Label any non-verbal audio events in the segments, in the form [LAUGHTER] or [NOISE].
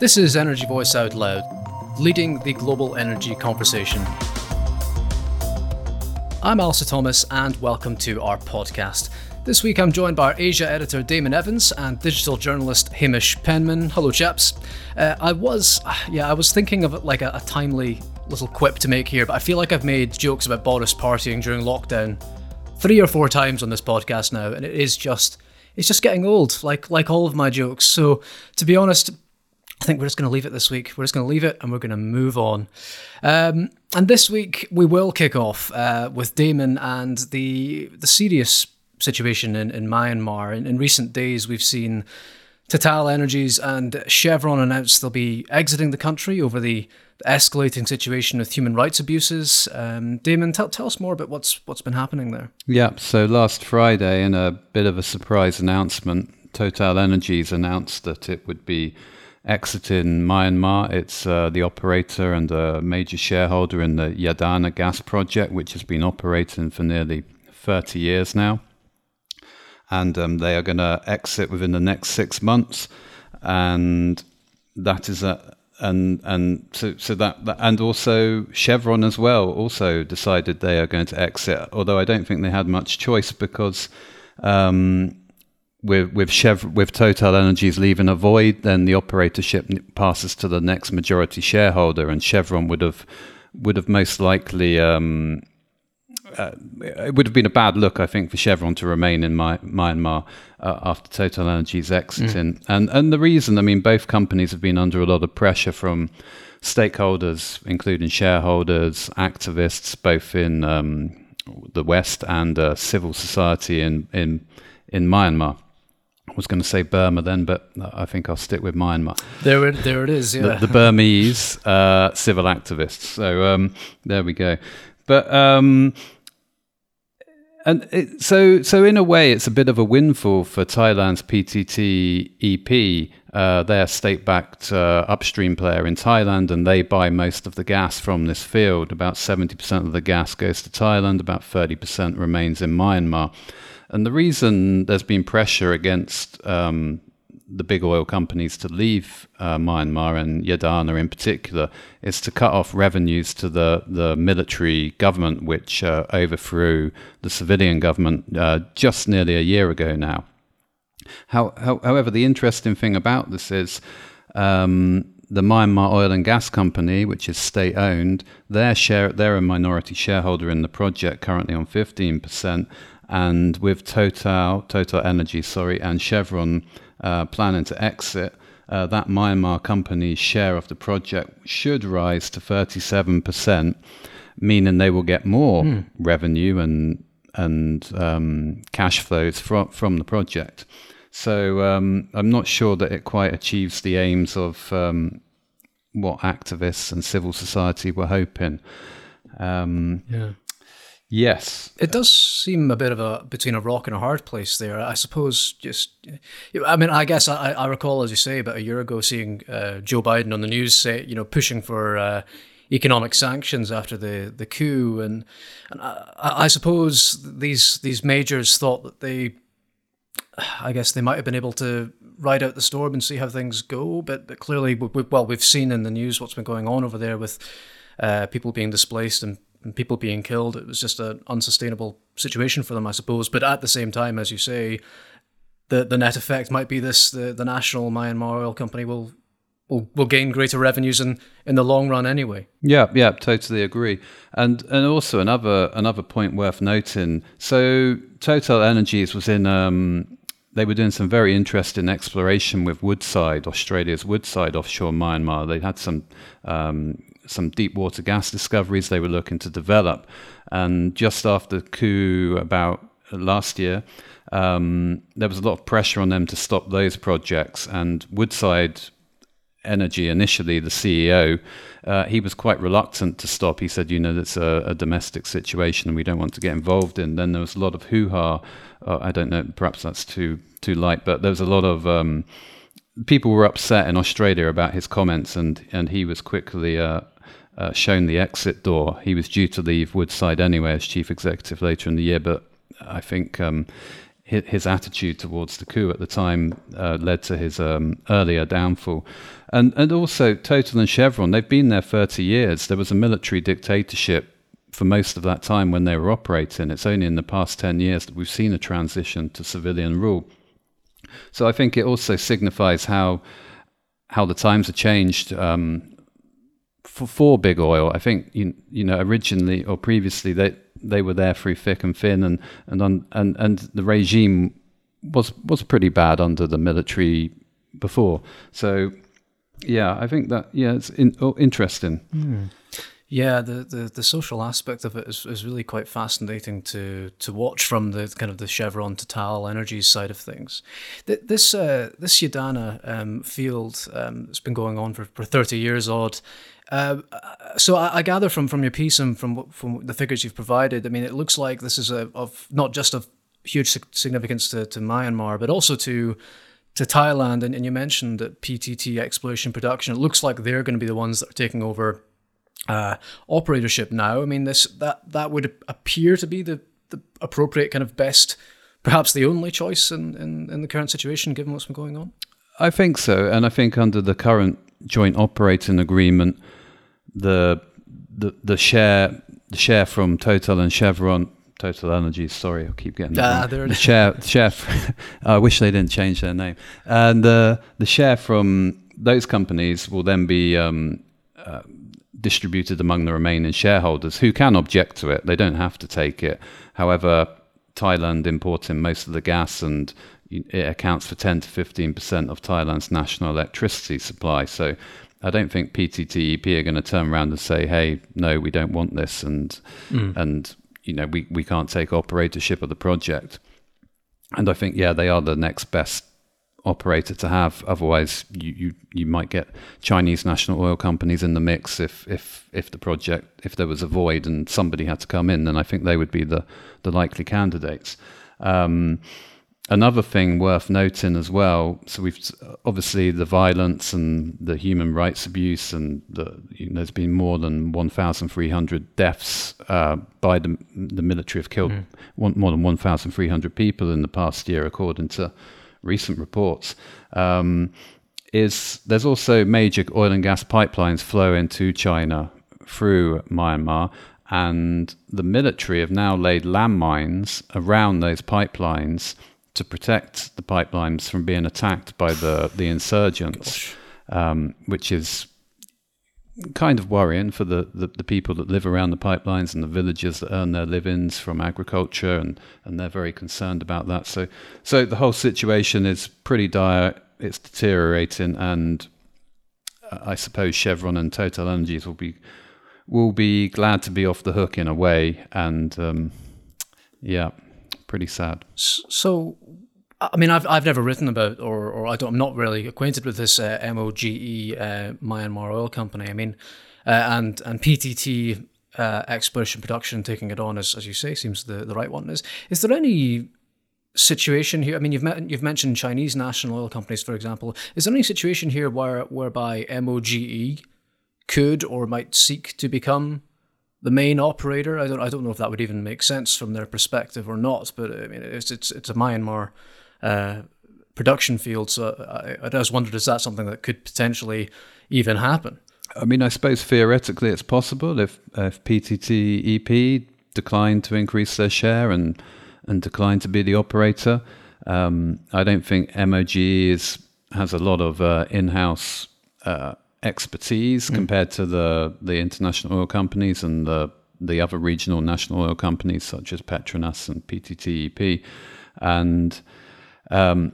This is Energy Voice Out Loud, leading the global energy conversation. I'm Alistair Thomas, and welcome to our podcast. This week I'm joined by our Asia editor Damon Evans and digital journalist Hamish Penman. Hello, chaps. Uh, I was, [SIGHS] yeah, I was thinking of it like a, a timely little quip to make here, but I feel like I've made jokes about Boris partying during lockdown three or four times on this podcast now, and it is just, it's just getting old, like like all of my jokes. So to be honest, I think we're just going to leave it this week. We're just going to leave it and we're going to move on. Um, and this week we will kick off uh, with Damon and the the serious situation in, in Myanmar. In, in recent days, we've seen Total Energies and Chevron announce they'll be exiting the country over the escalating situation with human rights abuses. Um, Damon, tell, tell us more about what's what's been happening there. Yeah, so last Friday, in a bit of a surprise announcement, Total Energies announced that it would be exiting Myanmar. It's uh, the operator and a major shareholder in the Yadana gas project, which has been operating for nearly 30 years now. And um, they are going to exit within the next six months. And that is a, and and so so that, that, and also Chevron as well also decided they are going to exit. Although I don't think they had much choice because um, with with Chev with Total Energies leaving a void, then the operatorship passes to the next majority shareholder, and Chevron would have would have most likely. Um, uh, it would have been a bad look, I think, for Chevron to remain in My- Myanmar uh, after Total Energies exiting. Mm. And and the reason, I mean, both companies have been under a lot of pressure from stakeholders, including shareholders, activists, both in um, the West and uh, civil society in in in Myanmar. I was going to say Burma then, but I think I'll stick with Myanmar. There, it, there it is. Yeah. The, the Burmese uh, civil activists. So um, there we go. But um, and it, so, so in a way, it's a bit of a windfall for Thailand's PTT EP. Uh, they're state-backed uh, upstream player in Thailand, and they buy most of the gas from this field. About seventy percent of the gas goes to Thailand. About thirty percent remains in Myanmar. And the reason there's been pressure against um, the big oil companies to leave uh, Myanmar and Yadana in particular is to cut off revenues to the, the military government, which uh, overthrew the civilian government uh, just nearly a year ago now. How, how, however, the interesting thing about this is um, the Myanmar Oil and Gas Company, which is state owned, their share, they're a minority shareholder in the project, currently on 15%. And with Total, Total Energy, sorry, and Chevron uh, planning to exit, uh, that Myanmar company's share of the project should rise to 37%, meaning they will get more mm. revenue and and um, cash flows from from the project. So um, I'm not sure that it quite achieves the aims of um, what activists and civil society were hoping. Um, yeah. Yes. It does seem a bit of a between a rock and a hard place there. I suppose just, I mean, I guess I, I recall, as you say, about a year ago seeing uh, Joe Biden on the news say, you know, pushing for uh, economic sanctions after the, the coup. And, and I, I suppose these, these majors thought that they, I guess they might have been able to ride out the storm and see how things go. But, but clearly, we, well, we've seen in the news what's been going on over there with uh, people being displaced and and people being killed. It was just an unsustainable situation for them, I suppose. But at the same time, as you say, the the net effect might be this: the, the national Myanmar oil company will will will gain greater revenues in, in the long run anyway. Yeah, yeah, totally agree. And and also another another point worth noting. So Total Energies was in. Um, they were doing some very interesting exploration with Woodside, Australia's Woodside offshore Myanmar. They had some um, some deep water gas discoveries they were looking to develop. And just after the coup about last year, um, there was a lot of pressure on them to stop those projects. And Woodside Energy, initially the CEO, uh, he was quite reluctant to stop. He said, you know, it's a, a, domestic situation and we don't want to get involved in. Then there was a lot of hoo ha. Uh, I don't know, perhaps that's too too light, but there was a lot of um, people were upset in Australia about his comments, and and he was quickly uh, uh, shown the exit door. He was due to leave Woodside anyway as chief executive later in the year, but I think um, his, his, attitude towards the coup at the time uh, led to his um, earlier downfall. And, and also, Total and Chevron, they've been there 30 years. There was a military dictatorship for most of that time when they were operating. It's only in the past 10 years that we've seen a transition to civilian rule. So I think it also signifies how how the times have changed um, for, for big oil. I think you, you know originally or previously they they were there through thick and thin, and and on, and and the regime was was pretty bad under the military before. So yeah, I think that yeah, it's in, oh, interesting. Mm. Yeah, the, the, the social aspect of it is, is really quite fascinating to to watch from the kind of the Chevron to Total Energies side of things. This uh, this Yadana um, field um, has been going on for, for thirty years odd. Uh, so I, I, gather from, from your piece and from from the figures you've provided, I mean, it looks like this is a, of not just of huge significance to, to Myanmar, but also to to Thailand. And, and you mentioned that PTT exploration production. It looks like they're going to be the ones that are taking over uh, operatorship now. I mean, this that that would appear to be the, the appropriate kind of best, perhaps the only choice in, in, in the current situation, given what's been going on. I think so, and I think under the current joint operating agreement, the the the share the share from Total and Chevron. Total Energies, sorry, I keep getting that. Ah, there the share, share. [LAUGHS] I wish they didn't change their name. And uh, the share from those companies will then be um, uh, distributed among the remaining shareholders who can object to it. They don't have to take it. However, Thailand importing most of the gas and it accounts for 10 to 15% of Thailand's national electricity supply. So I don't think PTTEP are going to turn around and say, "Hey, no, we don't want this," and mm. and you know we we can't take operatorship of the project. And I think yeah, they are the next best operator to have. Otherwise, you, you, you might get Chinese national oil companies in the mix if, if, if the project, if there was a void and somebody had to come in, then I think they would be the, the likely candidates. Um, another thing worth noting as well so we've obviously the violence and the human rights abuse and the, you know, there's been more than 1300 deaths uh, by the, the military have killed mm. one, more than 1300 people in the past year according to recent reports, um, is there's also major oil and gas pipelines flow into China through Myanmar, and the military have now laid landmines around those pipelines to protect the pipelines from being attacked by the the insurgents, um, which is kind of worrying for the, the, the, people that live around the pipelines and the villagers that earn their livings from agriculture, and, and they're very concerned about that. So, so the whole situation is pretty dire. It's deteriorating, and I suppose Chevron and Total Energies will be will be glad to be off the hook in a way. And um, yeah, pretty sad. So, I mean, I've I've never written about, or or I I'm not really acquainted with this uh, MOGE uh, Myanmar Oil Company. I mean, uh, and and PTT uh, exploration production taking it on as as you say seems the the right one. Is is there any situation here? I mean, you've met, you've mentioned Chinese national oil companies, for example. Is there any situation here where whereby MOGE could or might seek to become the main operator? I don't I don't know if that would even make sense from their perspective or not. But I mean, it's it's it's a Myanmar uh, production field. So I, I just wondered, is that something that could potentially even happen? I mean, I suppose theoretically it's possible if if PTTEP declined to increase their share and and declined to be the operator. Um, I don't think MOG is has a lot of uh, in-house uh, expertise mm. compared to the the international oil companies and the the other regional national oil companies such as Petronas and PTTEP, and um,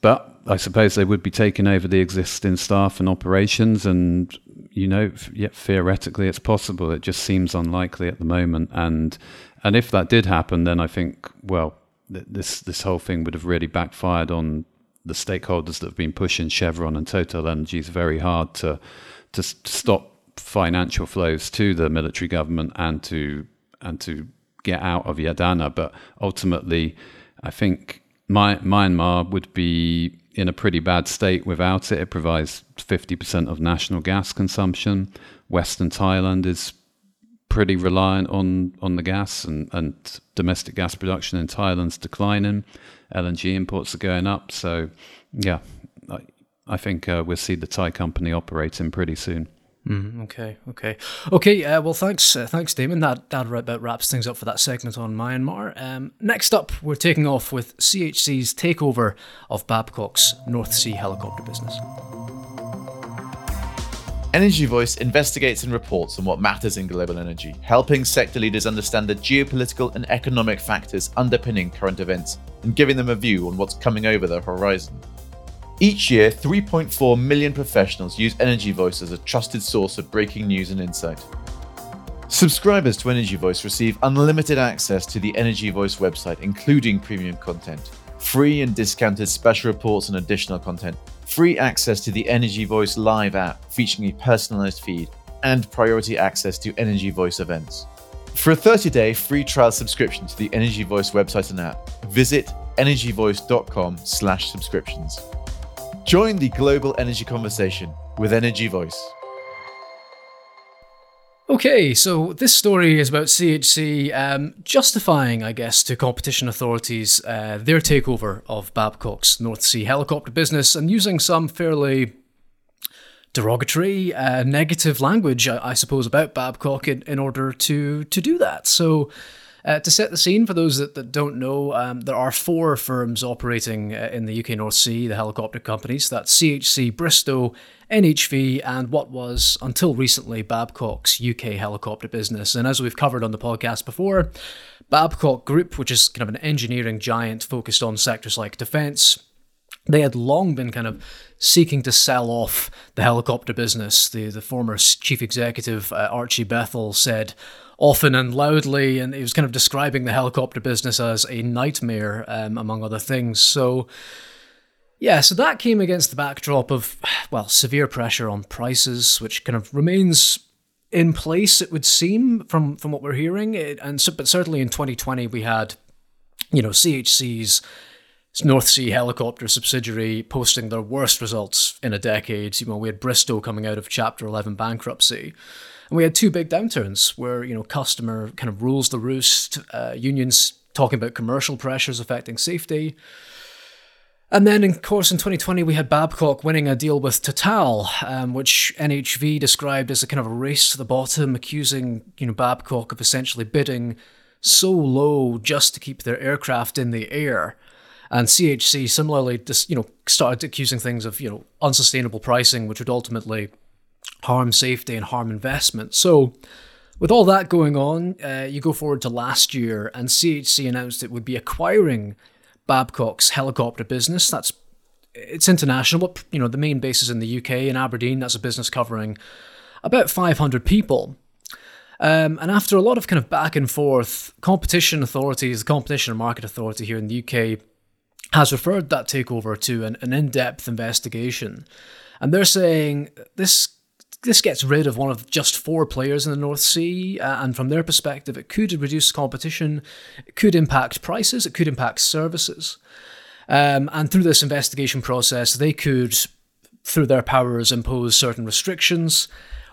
but I suppose they would be taking over the existing staff and operations, and you know, yet theoretically it's possible. It just seems unlikely at the moment, and and if that did happen, then I think well, th- this this whole thing would have really backfired on the stakeholders that have been pushing Chevron and Total Energies very hard to to stop financial flows to the military government and to and to get out of Yadana. But ultimately, I think my, Myanmar would be in a pretty bad state without it. It provides 50% of national gas consumption. Western Thailand is pretty reliant on on the gas and, and domestic gas production in Thailand's declining. LNG imports are going up. So, yeah, I, I think uh, we'll see the Thai company operating pretty soon. Mm, okay, okay, okay. Uh, well, thanks, uh, thanks, Damon. That that about wraps things up for that segment on Myanmar. Um, next up, we're taking off with CHC's takeover of Babcock's North Sea helicopter business. Energy Voice investigates and reports on what matters in global energy, helping sector leaders understand the geopolitical and economic factors underpinning current events and giving them a view on what's coming over the horizon. Each year, 3.4 million professionals use Energy Voice as a trusted source of breaking news and insight. Subscribers to Energy Voice receive unlimited access to the Energy Voice website, including premium content, free and discounted special reports and additional content, free access to the Energy Voice Live app featuring a personalized feed, and priority access to Energy Voice events. For a 30-day free trial subscription to the Energy Voice website and app, visit energyvoice.com/subscriptions. Join the global energy conversation with Energy Voice. Okay, so this story is about CHC um, justifying, I guess, to competition authorities uh, their takeover of Babcock's North Sea helicopter business and using some fairly derogatory, uh, negative language, I, I, suppose, about Babcock in, in order to to do that. So uh, to set the scene, for those that, that don't know, um, there are four firms operating uh, in the UK North Sea, the helicopter companies. That's CHC, Bristow, NHV, and what was, until recently, Babcock's UK helicopter business. And as we've covered on the podcast before, Babcock Group, which is kind of an engineering giant focused on sectors like defence, they had long been kind of seeking to sell off the helicopter business. The, the former chief executive, uh, Archie Bethel, said, often and loudly, and he was kind of describing the helicopter business as a nightmare, um, among other things. So, yeah, so that came against the backdrop of, well, severe pressure on prices, which kind of remains in place, it would seem, from, from what we're hearing. It, and so, But certainly in 2020, we had, you know, CHC's North Sea helicopter subsidiary posting their worst results in a decade. You know, we had Bristow coming out of Chapter 11 bankruptcy. And we had two big downturns where, you know, customer kind of rules the roost, uh, unions talking about commercial pressures affecting safety. And then, of course, in 2020, we had Babcock winning a deal with Total, um, which NHV described as a kind of a race to the bottom, accusing you know Babcock of essentially bidding so low just to keep their aircraft in the air. And CHC similarly, just you know, started accusing things of you know unsustainable pricing, which would ultimately harm safety and harm investment. So, with all that going on, uh, you go forward to last year, and CHC announced it would be acquiring Babcock's helicopter business. That's it's international, but you know the main base is in the UK in Aberdeen. That's a business covering about 500 people. Um, and after a lot of kind of back and forth, competition authorities, the Competition and Market Authority here in the UK, has referred that takeover to an, an in-depth investigation, and they're saying this this gets rid of one of just four players in the North Sea, uh, and from their perspective, it could reduce competition, it could impact prices, it could impact services. Um, and through this investigation process, they could, through their powers, impose certain restrictions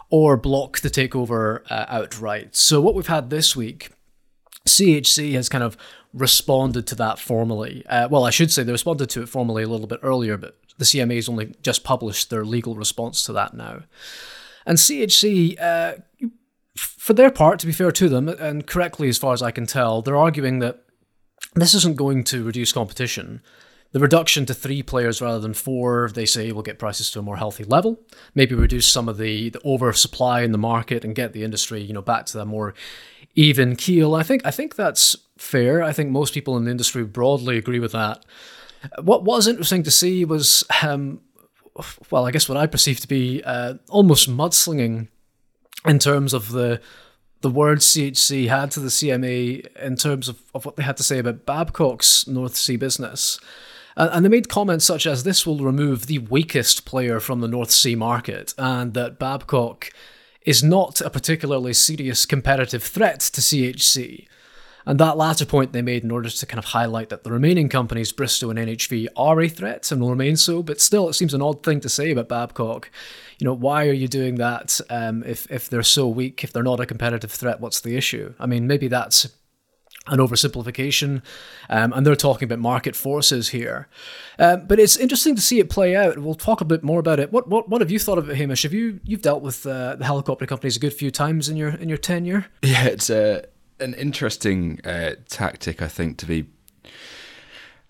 or block the takeover uh, outright. So, what we've had this week, CHC has kind of responded to that formally. Uh, well, I should say they responded to it formally a little bit earlier, but the CMA has only just published their legal response to that now. And CHC, uh, for their part, to be fair to them, and correctly as far as I can tell, they're arguing that this isn't going to reduce competition. The reduction to three players rather than four, they say, will get prices to a more healthy level. Maybe reduce some of the, the oversupply in the market and get the industry, you know, back to a more even keel. I think I think that's fair. I think most people in the industry broadly agree with that. What was interesting to see was um, well, I guess what I perceive to be uh, almost mudslinging in terms of the the words CHC had to the CMA in terms of, of what they had to say about Babcock's North Sea business. Uh, and they made comments such as this will remove the weakest player from the North Sea market, and that Babcock is not a particularly serious competitive threat to CHC. And that latter point they made in order to kind of highlight that the remaining companies, Bristow and NHV, are a threat and will remain so. But still, it seems an odd thing to say about Babcock. You know, why are you doing that um, if, if they're so weak, if they're not a competitive threat? What's the issue? I mean, maybe that's an oversimplification, um, and they're talking about market forces here. Um, but it's interesting to see it play out. We'll talk a bit more about it. What what, what have you thought of it, Hamish? Have you you've dealt with uh, the helicopter companies a good few times in your in your tenure? [LAUGHS] Yeah, it's. Uh an interesting uh, tactic, I think, to be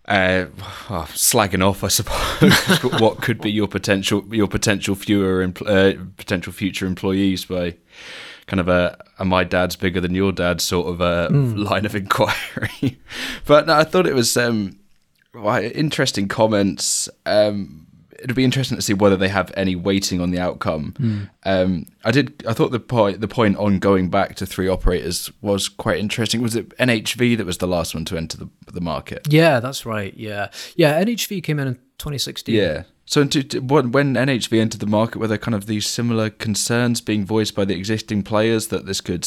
uh, oh, slagging off, I suppose, [LAUGHS] what could be your potential your potential fewer uh, potential future employees by kind of a, a, my dad's bigger than your dad sort of a mm. line of [LAUGHS] inquiry. but no, I thought it was um, interesting comments. Um, it'd be interesting to see whether they have any weighting on the outcome. Mm. Um, I did. I thought the point the point on going back to three operators was quite interesting. Was it NHV that was the last one to enter the the market? Yeah, that's right. Yeah, yeah. NHV came in in 2016. Yeah. So into, when NHV entered the market, were there kind of these similar concerns being voiced by the existing players that this could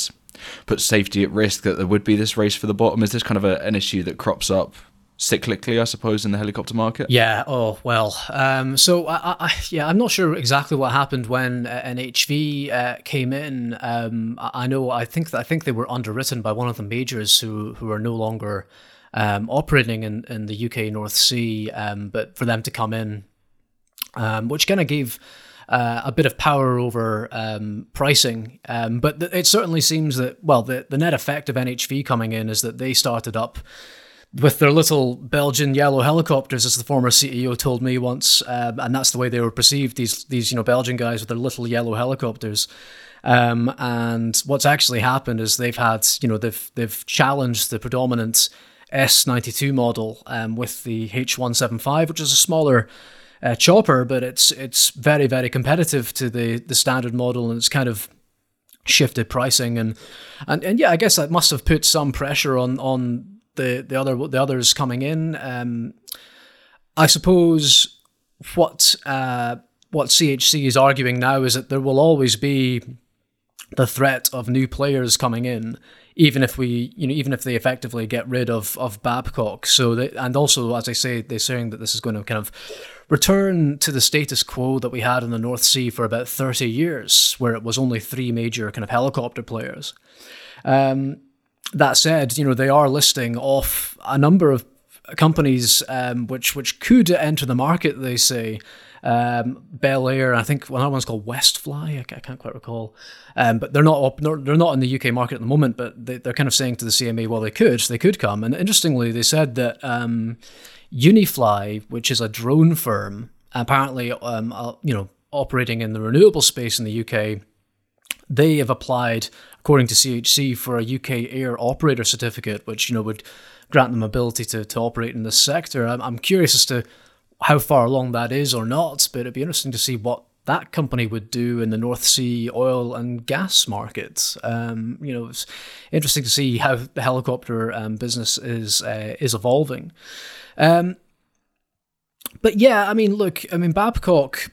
put safety at risk, that there would be this race for the bottom? Is this kind of a, an issue that crops up cyclically, I suppose, in the helicopter market? Yeah. Oh well. Um, so I, I, yeah, I'm not sure exactly what happened when uh, NHV uh, came in. Um, I, know. I think I think they were underwritten by one of the majors who who are no longer um, operating in, in the UK North Sea. Um, but for them to come in, um, which kind of gave. Uh, a bit of power over um, pricing. Um, but th- it certainly seems that, well, the, the net effect of NHV coming in is that they started up with their little Belgian yellow helicopters, as the former CEO told me once, um, and that's the way they were perceived. These these you know Belgian guys with their little yellow helicopters. Um, and what's actually happened is they've had you know they've they've challenged the predominant S92 model um, with the H175, which is a smaller uh, chopper, but it's it's very very competitive to the the standard model, and it's kind of shifted pricing and and and yeah, I guess that must have put some pressure on on the the other the others coming in. Um, I suppose what uh, what CHC is arguing now is that there will always be the threat of new players coming in, even if we you know even if they effectively get rid of of Babcock. So they, and also as I say, they're saying that this is going to kind of return to the status quo that we had in the North Sea for about thirty years, where it was only three major kind of helicopter players. Um, that said, you know they are listing off a number of companies um, which which could enter the market. They say um, Bel Air, I think another one's called Westfly. I, I can't quite recall, um, but they're not up, they're not in the UK market at the moment. But they, are kind of saying to the CMA, well, they could, they could come. And interestingly, they said that um, Unifly, which is a drone firm, apparently, um, uh, you know, operating in the renewable space in the UK, they have applied according to CHC, for a UK air operator certificate, which you know would grant them ability to, to operate in this sector. I'm, I'm curious as to how far along that is or not, but it'd be interesting to see what that company would do in the North Sea oil and gas markets. Um, you know, it's interesting to see how the helicopter um, business is uh, is evolving. Um, but yeah, I mean, look, I mean, Babcock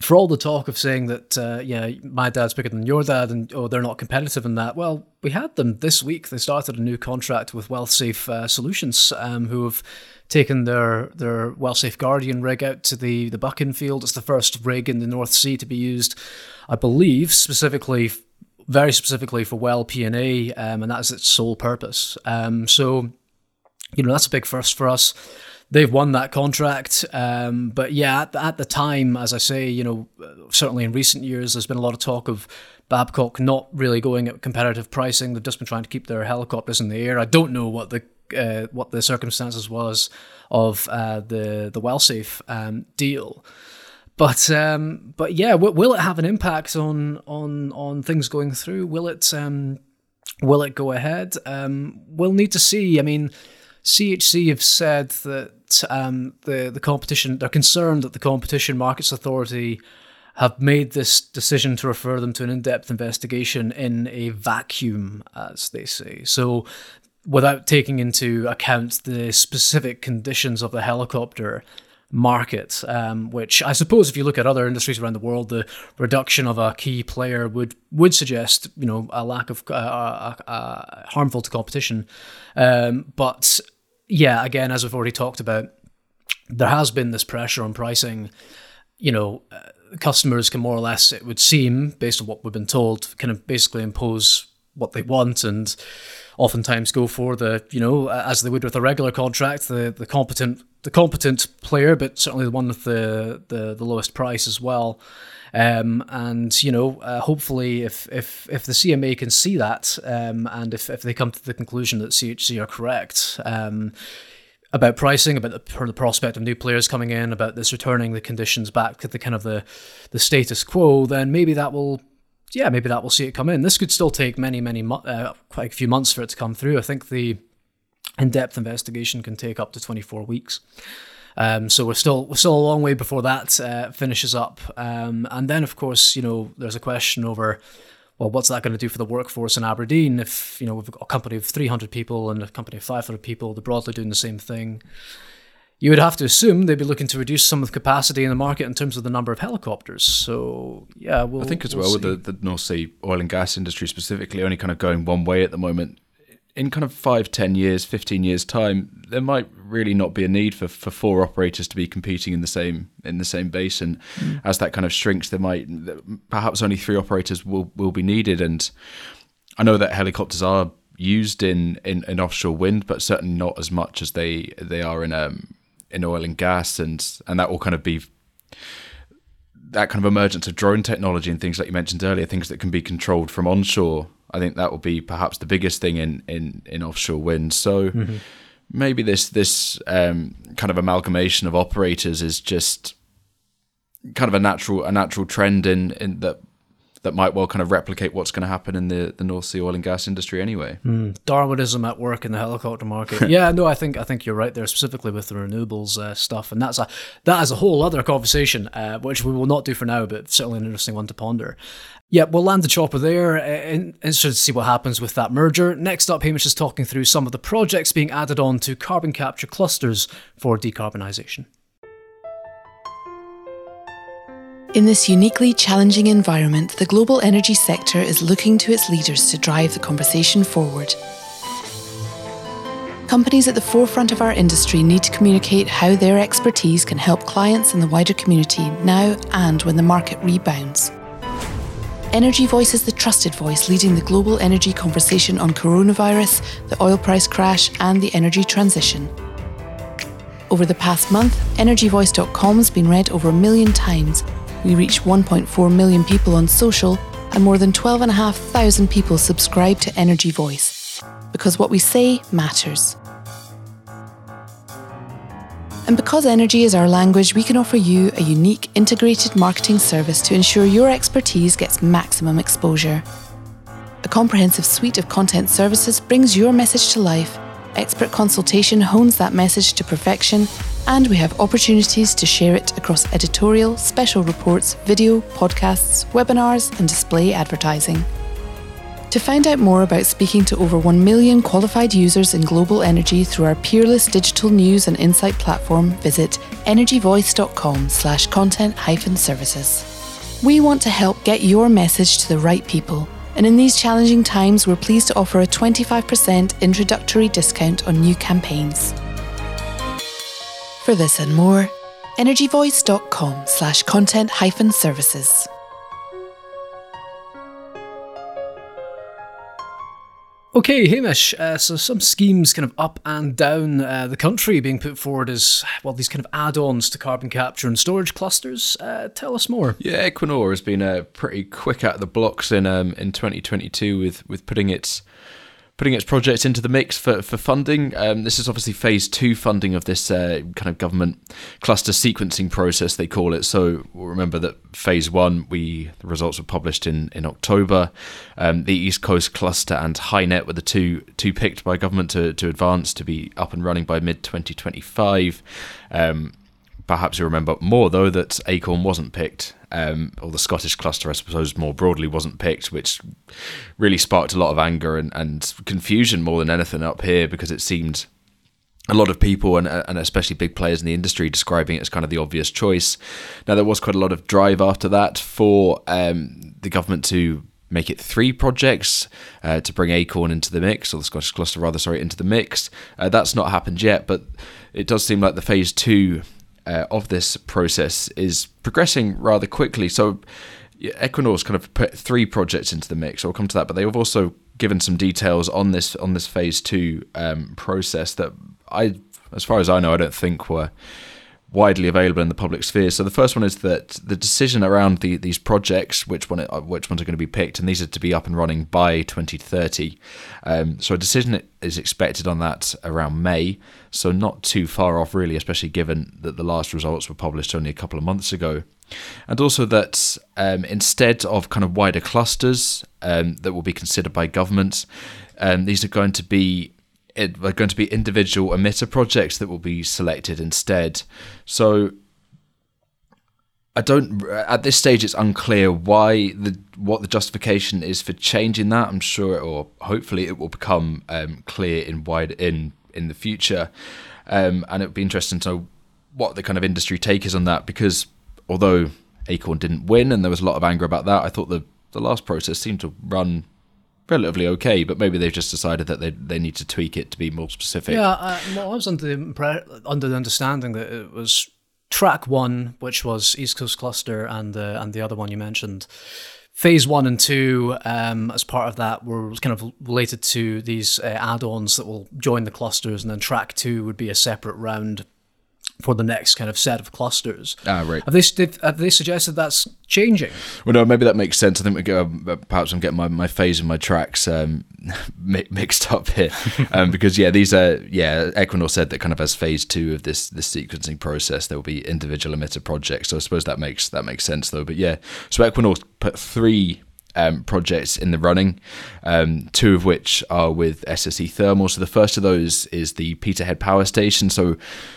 for all the talk of saying that, uh, yeah, my dad's bigger than your dad and, oh, they're not competitive in that, well, we had them this week. They started a new contract with WellSafe uh, Solutions, um, who have taken their, their WellSafe Guardian rig out to the, the Buchan field. It's the first rig in the North Sea to be used, I believe, specifically, very specifically for well P&A, um, and that is its sole purpose. Um, so, you know, that's a big first for us they've won that contract. Um, but yeah, at, at, the time, as I say, you know, certainly in recent years, there's been a lot of talk of Babcock not really going at competitive pricing. They've just been trying to keep their helicopters in the air. I don't know what the uh, what the circumstances was of uh, the the WellSafe um, deal. But um, but yeah, w- will it have an impact on on on things going through? Will it um, will it go ahead? Um, we'll need to see. I mean, CHC have said that um, the the competition they're concerned that the Competition Markets Authority have made this decision to refer them to an in-depth investigation in a vacuum, as they say. So, without taking into account the specific conditions of the helicopter, market, um, which I suppose if you look at other industries around the world, the reduction of a key player would would suggest you know a lack of uh, uh, uh, harmful to competition. Um, but yeah, again, as we've already talked about, there has been this pressure on pricing. You know, uh, customers can more or less, it would seem, based on what we've been told, kind of basically impose what they want and oftentimes go for the you know as they would with a regular contract the the competent the competent player but certainly the one with the the, the lowest price as well um, and you know uh, hopefully if if if the CMA can see that um, and if, if they come to the conclusion that CHC are correct um, about pricing, about the, the prospect of new players coming in, about this returning the conditions back to the kind of the the status quo, then maybe that will yeah, maybe that will see it come in. This could still take many, many, uh, quite a few months for it to come through. I think the in-depth investigation can take up to 24 weeks. Um, so we're still we're still a long way before that uh, finishes up. Um, and then, of course, you know, there's a question over, well, what's that going to do for the workforce in Aberdeen? If you know we've got a company of 300 people and a company of 500 people, they're broadly doing the same thing you would have to assume they'd be looking to reduce some of the capacity in the market in terms of the number of helicopters. So yeah, we'll, I think as we'll well see. with the, the North Sea oil and gas industry specifically only kind of going one way at the moment. In kind of five, ten years, fifteen years time, there might really not be a need for, for four operators to be competing in the same in the same basin. Mm. As that kind of shrinks, there might perhaps only three operators will will be needed. And I know that helicopters are used in, in, in offshore wind, but certainly not as much as they they are in um, in oil and gas, and and that will kind of be that kind of emergence of drone technology and things like you mentioned earlier, things that can be controlled from onshore. I think that will be perhaps the biggest thing in in, in offshore wind. So. Mm-hmm. Maybe this this um, kind of amalgamation of operators is just kind of a natural a natural trend in in that that might well kind of replicate what's going to happen in the, the North Sea oil and gas industry anyway. Mm, Darwinism at work in the helicopter market. [LAUGHS] yeah, no, I think I think you're right there, specifically with the renewables uh, stuff, and that's a that is a whole other conversation, uh, which we will not do for now, but certainly an interesting one to ponder. Yeah, we'll land the chopper there. Uh, interested to see what happens with that merger. Next up, Hamish is talking through some of the projects being added on to carbon capture clusters for decarbonisation. In this uniquely challenging environment, the global energy sector is looking to its leaders to drive the conversation forward. Companies at the forefront of our industry need to communicate how their expertise can help clients and the wider community now and when the market rebounds. Energy Voice is the trusted voice leading the global energy conversation on coronavirus, the oil price crash, and the energy transition. Over the past month, EnergyVoice.com has been read over a million times we reach 1.4 million people on social, and more than 12,500 people subscribe to Energy Voice. Because what we say matters. And because energy is our language, we can offer you a unique integrated marketing service to ensure your expertise gets maximum exposure. A comprehensive suite of content services brings your message to life, expert consultation hones that message to perfection, and we have opportunities to share it across editorial, special reports, video, podcasts, webinars, and display advertising. To find out more about speaking to over 1 million qualified users in global energy through our peerless digital news and insight platform, visit energyvoice.com slash content hyphen services. We want to help get your message to the right people. And in these challenging times, we're pleased to offer a 25% introductory discount on new campaigns. For this and more, energyvoice.com slash content hyphen services. Okay, Hamish. Uh, so some schemes kind of up and down uh, the country being put forward as well. These kind of add-ons to carbon capture and storage clusters. Uh, tell us more. Yeah, Equinor has been uh, pretty quick out of the blocks in um, in 2022 with with putting its putting its projects into the mix for, for funding. Um, this is obviously phase two funding of this uh, kind of government cluster sequencing process, they call it. So we'll remember that phase one, we the results were published in, in October. Um, the East Coast cluster and HyNet were the two two picked by government to, to advance to be up and running by mid 2025. Um, perhaps you remember more though that Acorn wasn't picked um, or the Scottish cluster, I suppose, more broadly wasn't picked, which really sparked a lot of anger and, and confusion more than anything up here because it seemed a lot of people and, and especially big players in the industry describing it as kind of the obvious choice. Now there was quite a lot of drive after that for um, the government to make it three projects uh, to bring Acorn into the mix, or the Scottish cluster rather, sorry, into the mix. Uh, that's not happened yet, but it does seem like the phase two uh, of this process is progressing rather quickly. So Equinor's kind of put three projects into the mix. I'll come to that, but they have also given some details on this on this phase two um, process that I, as far as I know, I don't think were widely available in the public sphere. So the first one is that the decision around the, these projects, which one uh, which ones are going to be picked, and these are to be up and running by 2030. Um, so a decision is expected on that around May. So not too far off, really, especially given that the last results were published only a couple of months ago. And also that um, instead of kind of wider clusters um, that will be considered by governments, um, these are going to be it, are going to be individual emitter projects that will be selected instead. So I don't at this stage it's unclear why the what the justification is for changing that. I'm sure or hopefully it will become um, clear in wide in in the future, um, and it would be interesting to know what the kind of industry take is on that because although Acorn didn't win and there was a lot of anger about that, I thought the the last process seemed to run relatively okay, but maybe they've just decided that they they need to tweak it to be more specific. Yeah, uh, well, I was under the impre- under the understanding that it was track one, which was East Coast Cluster, and uh, and the other one you mentioned. Phase one and two, um, as part of that, were kind of related to these uh, add-ons that will join the clusters, and then track two would be a separate round for the next kind of set of clusters. Ah, right. Have they have they suggested that's changing? Well, no, maybe that makes sense. I think we go, uh, perhaps I'm getting my, my phase and my tracks um, [LAUGHS] mixed up here, [LAUGHS] um, because yeah, these are yeah. Equinor said that kind of as phase two of this this sequencing process, there will be individual emitter projects. So I suppose that makes that makes sense though. But yeah, so Equinor put three um, projects in the running, um, two of which are with SSE Thermal. So the first of those is the Peterhead Power Station. So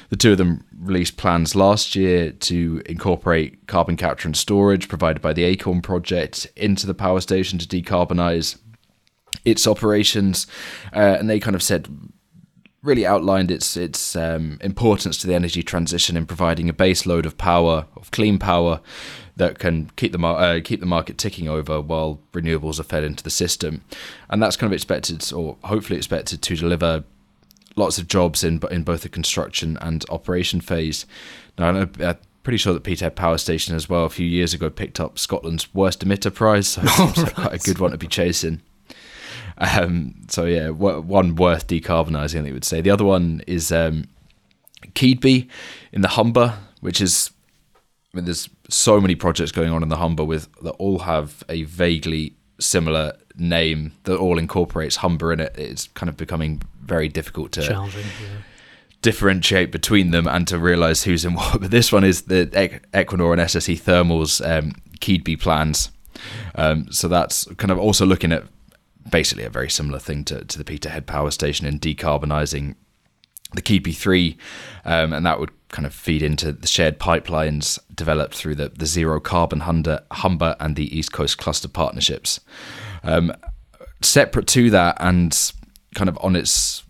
the two of them released plans last year to incorporate carbon capture and storage provided by the Acorn project into the power station to decarbonize its operations. Uh, and they kind of said really outlined its its um, importance to the energy transition in providing a base load of power, of clean power, that can keep the uh, keep the market ticking over while renewables are fed into the system, and that's kind of expected or hopefully expected to deliver lots of jobs in in both the construction and operation phase. Now, I'm pretty sure that Peterhead Power Station as well a few years ago picked up Scotland's worst emitter prize, so it seems like quite a good [LAUGHS] one to be chasing. Um, so yeah, one worth decarbonising, I think would say. The other one is um, Keadby in the Humber, which is I mean, there's so many projects going on in the Humber with that all have a vaguely similar name that all incorporates Humber in it. It's kind of becoming very difficult to yeah. differentiate between them and to realize who's in [LAUGHS] what. But this one is the Equinor and SSE Thermal's um, Keadby plans. Um, so that's kind of also looking at basically a very similar thing to, to the Peterhead power station in decarbonising the Keadby 3, um, and that would kind of feed into the shared pipelines developed through the, the Zero Carbon Humber, Humber and the East Coast Cluster partnerships. Um, separate to that, and kind of on its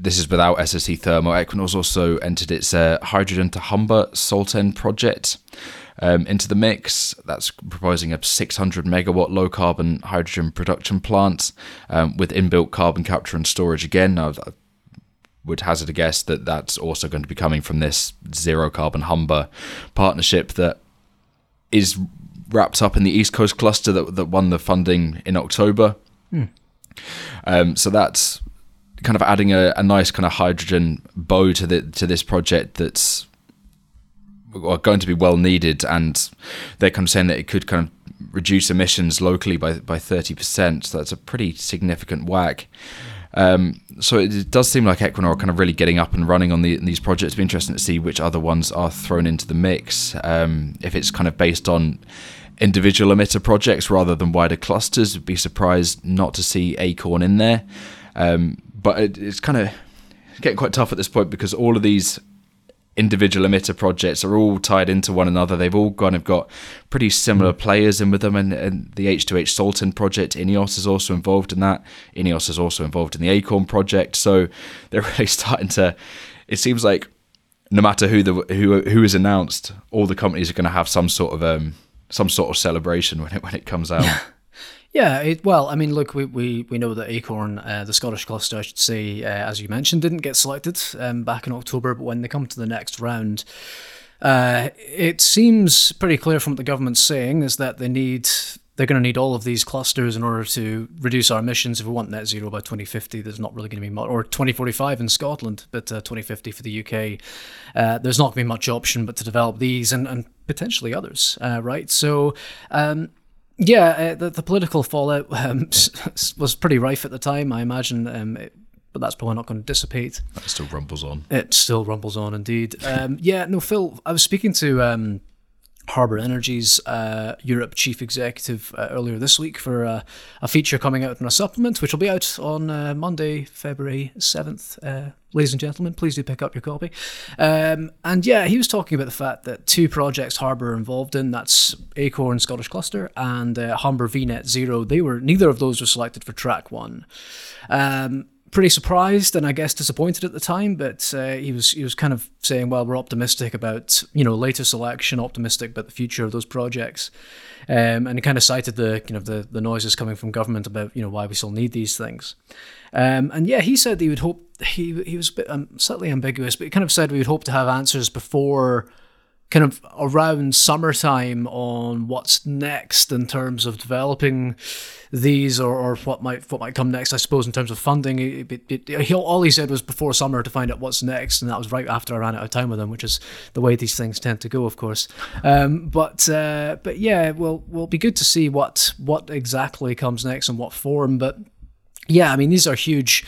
this is without SSE Thermal. Equinor's also entered its uh, hydrogen to Humber Saltend project um, into the mix. That's proposing a 600 megawatt low carbon hydrogen production plant um, with inbuilt carbon capture and storage. Again, I would hazard a guess that that's also going to be coming from this zero carbon Humber partnership that is wrapped up in the East Coast cluster that that won the funding in October. Hmm. Um, so that's kind of adding a, a, nice kind of hydrogen bow to the to this project that's going to be well needed, and they're kind of saying that it could kind of reduce emissions locally by by thirty percent. So that's a pretty significant whack. Um, so it does seem like Equinor are kind of really getting up and running on the, these projects. It'd be interesting to see which other ones are thrown into the mix. Um, if it's kind of based on individual emitter projects rather than wider clusters, would be surprised not to see Acorn in there. Um, but it, it's kind of getting quite tough at this point because all of these individual emitter projects are all tied into one another. They've all kind of got pretty similar mm. players in with them, and, and the H2H Saltend project, Ineos is also involved in that. Ineos is also involved in the Acorn project. So [LAUGHS] they're really starting to. It seems like no matter who the who who is announced, all the companies are going to have some sort of um some sort of celebration when it when it comes out. [LAUGHS] Yeah, it, well, I mean, look, we, we, we know that Acorn, uh, the Scottish cluster, I should say, uh, as you mentioned, didn't get selected um, back in October, but when they come to the next round, uh, it seems pretty clear from what the government's saying is that they need they're going to need all of these clusters in order to reduce our emissions. If we want net zero by 2050, there's not really going to be much, or 2045 in Scotland, but uh, 2050 for the UK, uh, there's not going to be much option but to develop these and, and potentially others, uh, right? So, um, yeah, uh, the, the, political fallout um, [LAUGHS] was pretty rife at the time. I imagine, um, it, but that's probably not going to dissipate. It still rumbles on. It still rumbles on, indeed. Um, yeah, no, Phil. I was speaking to um, Harbour Energy's uh, Europe chief executive uh, earlier this week for uh, a feature coming out in a supplement, which will be out on uh, Monday, February 7th. Uh, ladies and gentlemen, please do pick up your copy. Um, and yeah, he was talking about the fact that two projects Harbour are involved in that's Acorn Scottish Cluster and uh, Humber VNet Zero. They were neither of those were selected for track one. Um, pretty surprised and I guess disappointed at the time, but uh, he was he was kind of saying, "Well, we're optimistic about you know later selection, optimistic about the future of those projects," um, and he kind of cited the you know the the noises coming from government about you know why we still need these things, um, and yeah, he said he would hope he he was a bit um, slightly ambiguous, but he kind of said we would hope to have answers before kind of around summertime on what's next in terms of developing these or, or what might what might come next. I suppose in terms of funding, it, it, it, he, all he said was before summer to find out what's next, and that was right after I ran out of time with him, which is the way these things tend to go, of course. Um, but uh, but yeah, well, will be good to see what what exactly comes next and what form. But yeah, I mean these are huge.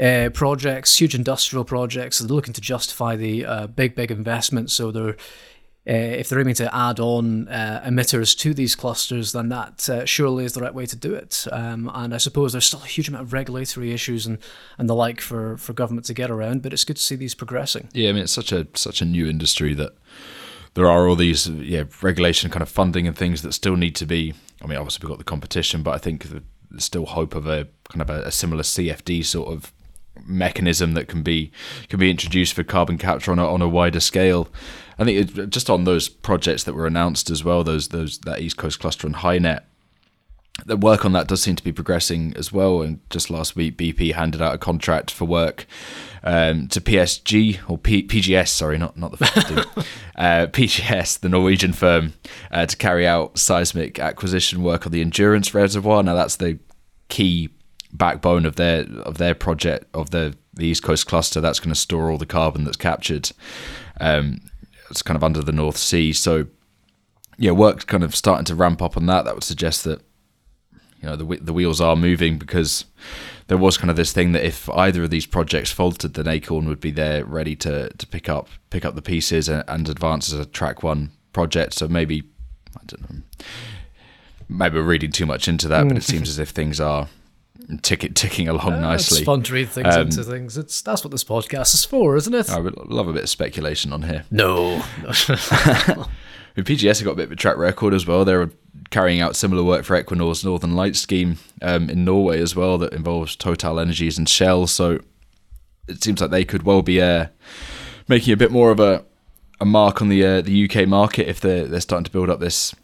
Uh, projects, huge industrial projects. They're looking to justify the uh, big, big investment. So they're uh, if they're aiming to add on uh, emitters to these clusters, then that uh, surely is the right way to do it. Um, and I suppose there's still a huge amount of regulatory issues and, and the like for, for government to get around, but it's good to see these progressing. Yeah, I mean, it's such a such a new industry that there are all these yeah regulation kind of funding and things that still need to be. I mean, obviously we've got the competition, but I think there's still hope of a kind of a, a similar CFD sort of mechanism that can be can be introduced for carbon capture on a, on a wider scale. I think it, just on those projects that were announced as well, those those that East Coast cluster and HyNet, the work on that does seem to be progressing as well. And just last week, BP handed out a contract for work um, to PSG or P- PGS, sorry, not not the [LAUGHS] uh, PGS, the Norwegian firm, uh, to carry out seismic acquisition work on the Endurance Reservoir. Now that's the key backbone of their of their project of the the East Coast cluster. That's going to store all the carbon that's captured. Um, it's kind of under the North Sea. So yeah, work's kind of starting to ramp up on that. That would suggest that you know the the wheels are moving because there was kind of this thing that if either of these projects faltered, then Acorn would be there ready to to pick up pick up the pieces and, and advance as a track one project. So maybe I don't know. Maybe we're reading too much into that, but it mm. seems as if things are tick ticking along uh, nicely. It's fun to read things um, into things. It's that's what this podcast is for, isn't it? I would love a bit of speculation on here. No. [LAUGHS] PGS have got a bit of a track record as well. They're carrying out similar work for Equinor's Northern Lights scheme um, in Norway as well that involves Total Energies and Shell. So it seems like they could well be uh, making a bit more of a a mark on the uh, the UK market if they're they're starting to build up this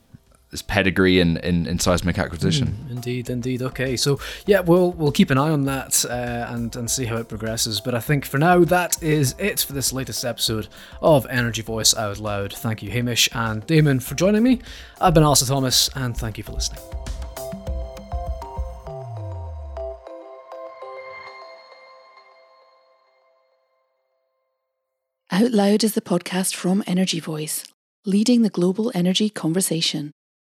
this pedigree in, in, in seismic acquisition. Mm, indeed, indeed. Okay, so yeah, we'll we'll keep an eye on that uh, and and see how it progresses. But I think for now that is it for this latest episode of Energy Voice Out Loud. Thank you, Hamish and Damon, for joining me. I've been Alistair Thomas, and thank you for listening. Out Loud is the podcast from Energy Voice, leading the global energy conversation.